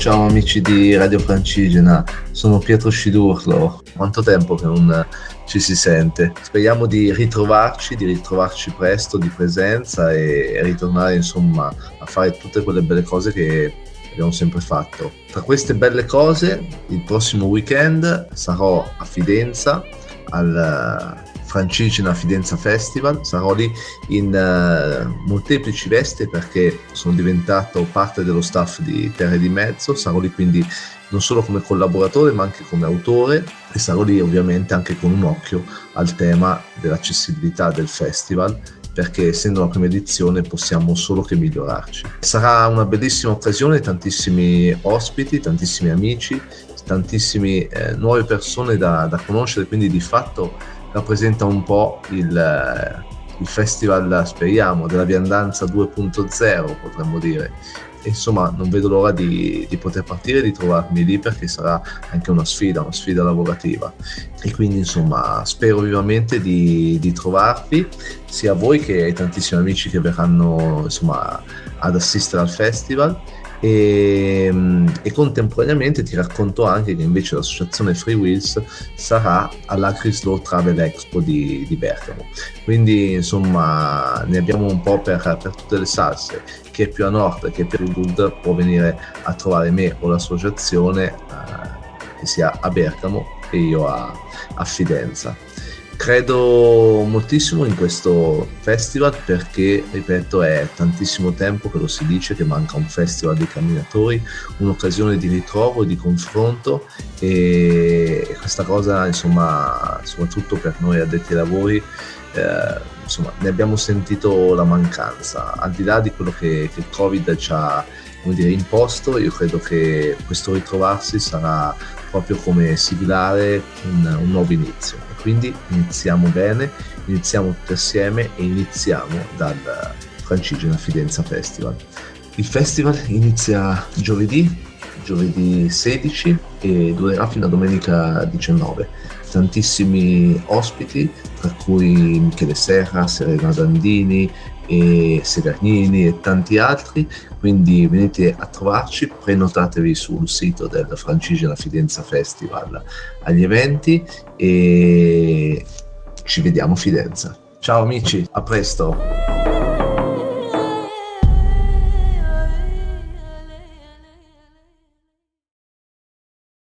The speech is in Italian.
Ciao amici di Radio Francigena, sono Pietro Scidurlo. Quanto tempo che non ci si sente? Speriamo di ritrovarci, di ritrovarci presto di presenza e ritornare insomma a fare tutte quelle belle cose che abbiamo sempre fatto. Tra queste belle cose, il prossimo weekend sarò a Fidenza al Francigena Fidenza Festival, sarò lì in uh, molteplici vesti perché sono diventato parte dello staff di Terre di Mezzo, sarò lì quindi non solo come collaboratore ma anche come autore e sarò lì ovviamente anche con un occhio al tema dell'accessibilità del festival perché essendo la prima edizione possiamo solo che migliorarci. Sarà una bellissima occasione, tantissimi ospiti, tantissimi amici, tantissime eh, nuove persone da, da conoscere, quindi di fatto rappresenta un po' il, il festival, speriamo, della viandanza 2.0 potremmo dire. insomma, non vedo l'ora di, di, poter partire e di trovarmi lì perché sarà anche una sfida, una sfida lavorativa. E quindi, insomma, spero vivamente di, di trovarvi, sia voi che ai tantissimi amici che verranno, insomma, ad assistere al festival e, ehm, e, contemporaneamente ti racconto anche che invece l'associazione Free Wheels sarà all'Agrislow Travel Expo di, di, Bergamo. Quindi insomma ne abbiamo un po' per, per, tutte le salse. Chi è più a nord chi è più a sud può venire a trovare me o l'associazione eh, che sia a Bergamo e io a, a Fidenza credo moltissimo in questo festival perché, ripeto, è tantissimo tempo che lo si dice che manca un festival dei camminatori, un'occasione di ritrovo, di confronto e questa cosa, insomma, soprattutto per noi addetti ai lavori, eh, insomma, ne abbiamo sentito la mancanza. Al di là di quello che, che il Covid ci ha dire, imposto, io credo che questo ritrovarsi sarà proprio come siglare un, un nuovo inizio. E quindi iniziamo bene, iniziamo tutti assieme e iniziamo dal Francigena Fidenza Festival. Il festival inizia giovedì, giovedì 16 e durerà fino a domenica 19 tantissimi ospiti, tra cui Michele Serra, Serena Dandini, e Severnini e tanti altri, quindi venite a trovarci, prenotatevi sul sito del Francigena Fidenza Festival agli eventi e ci vediamo Fidenza. Ciao amici, a presto!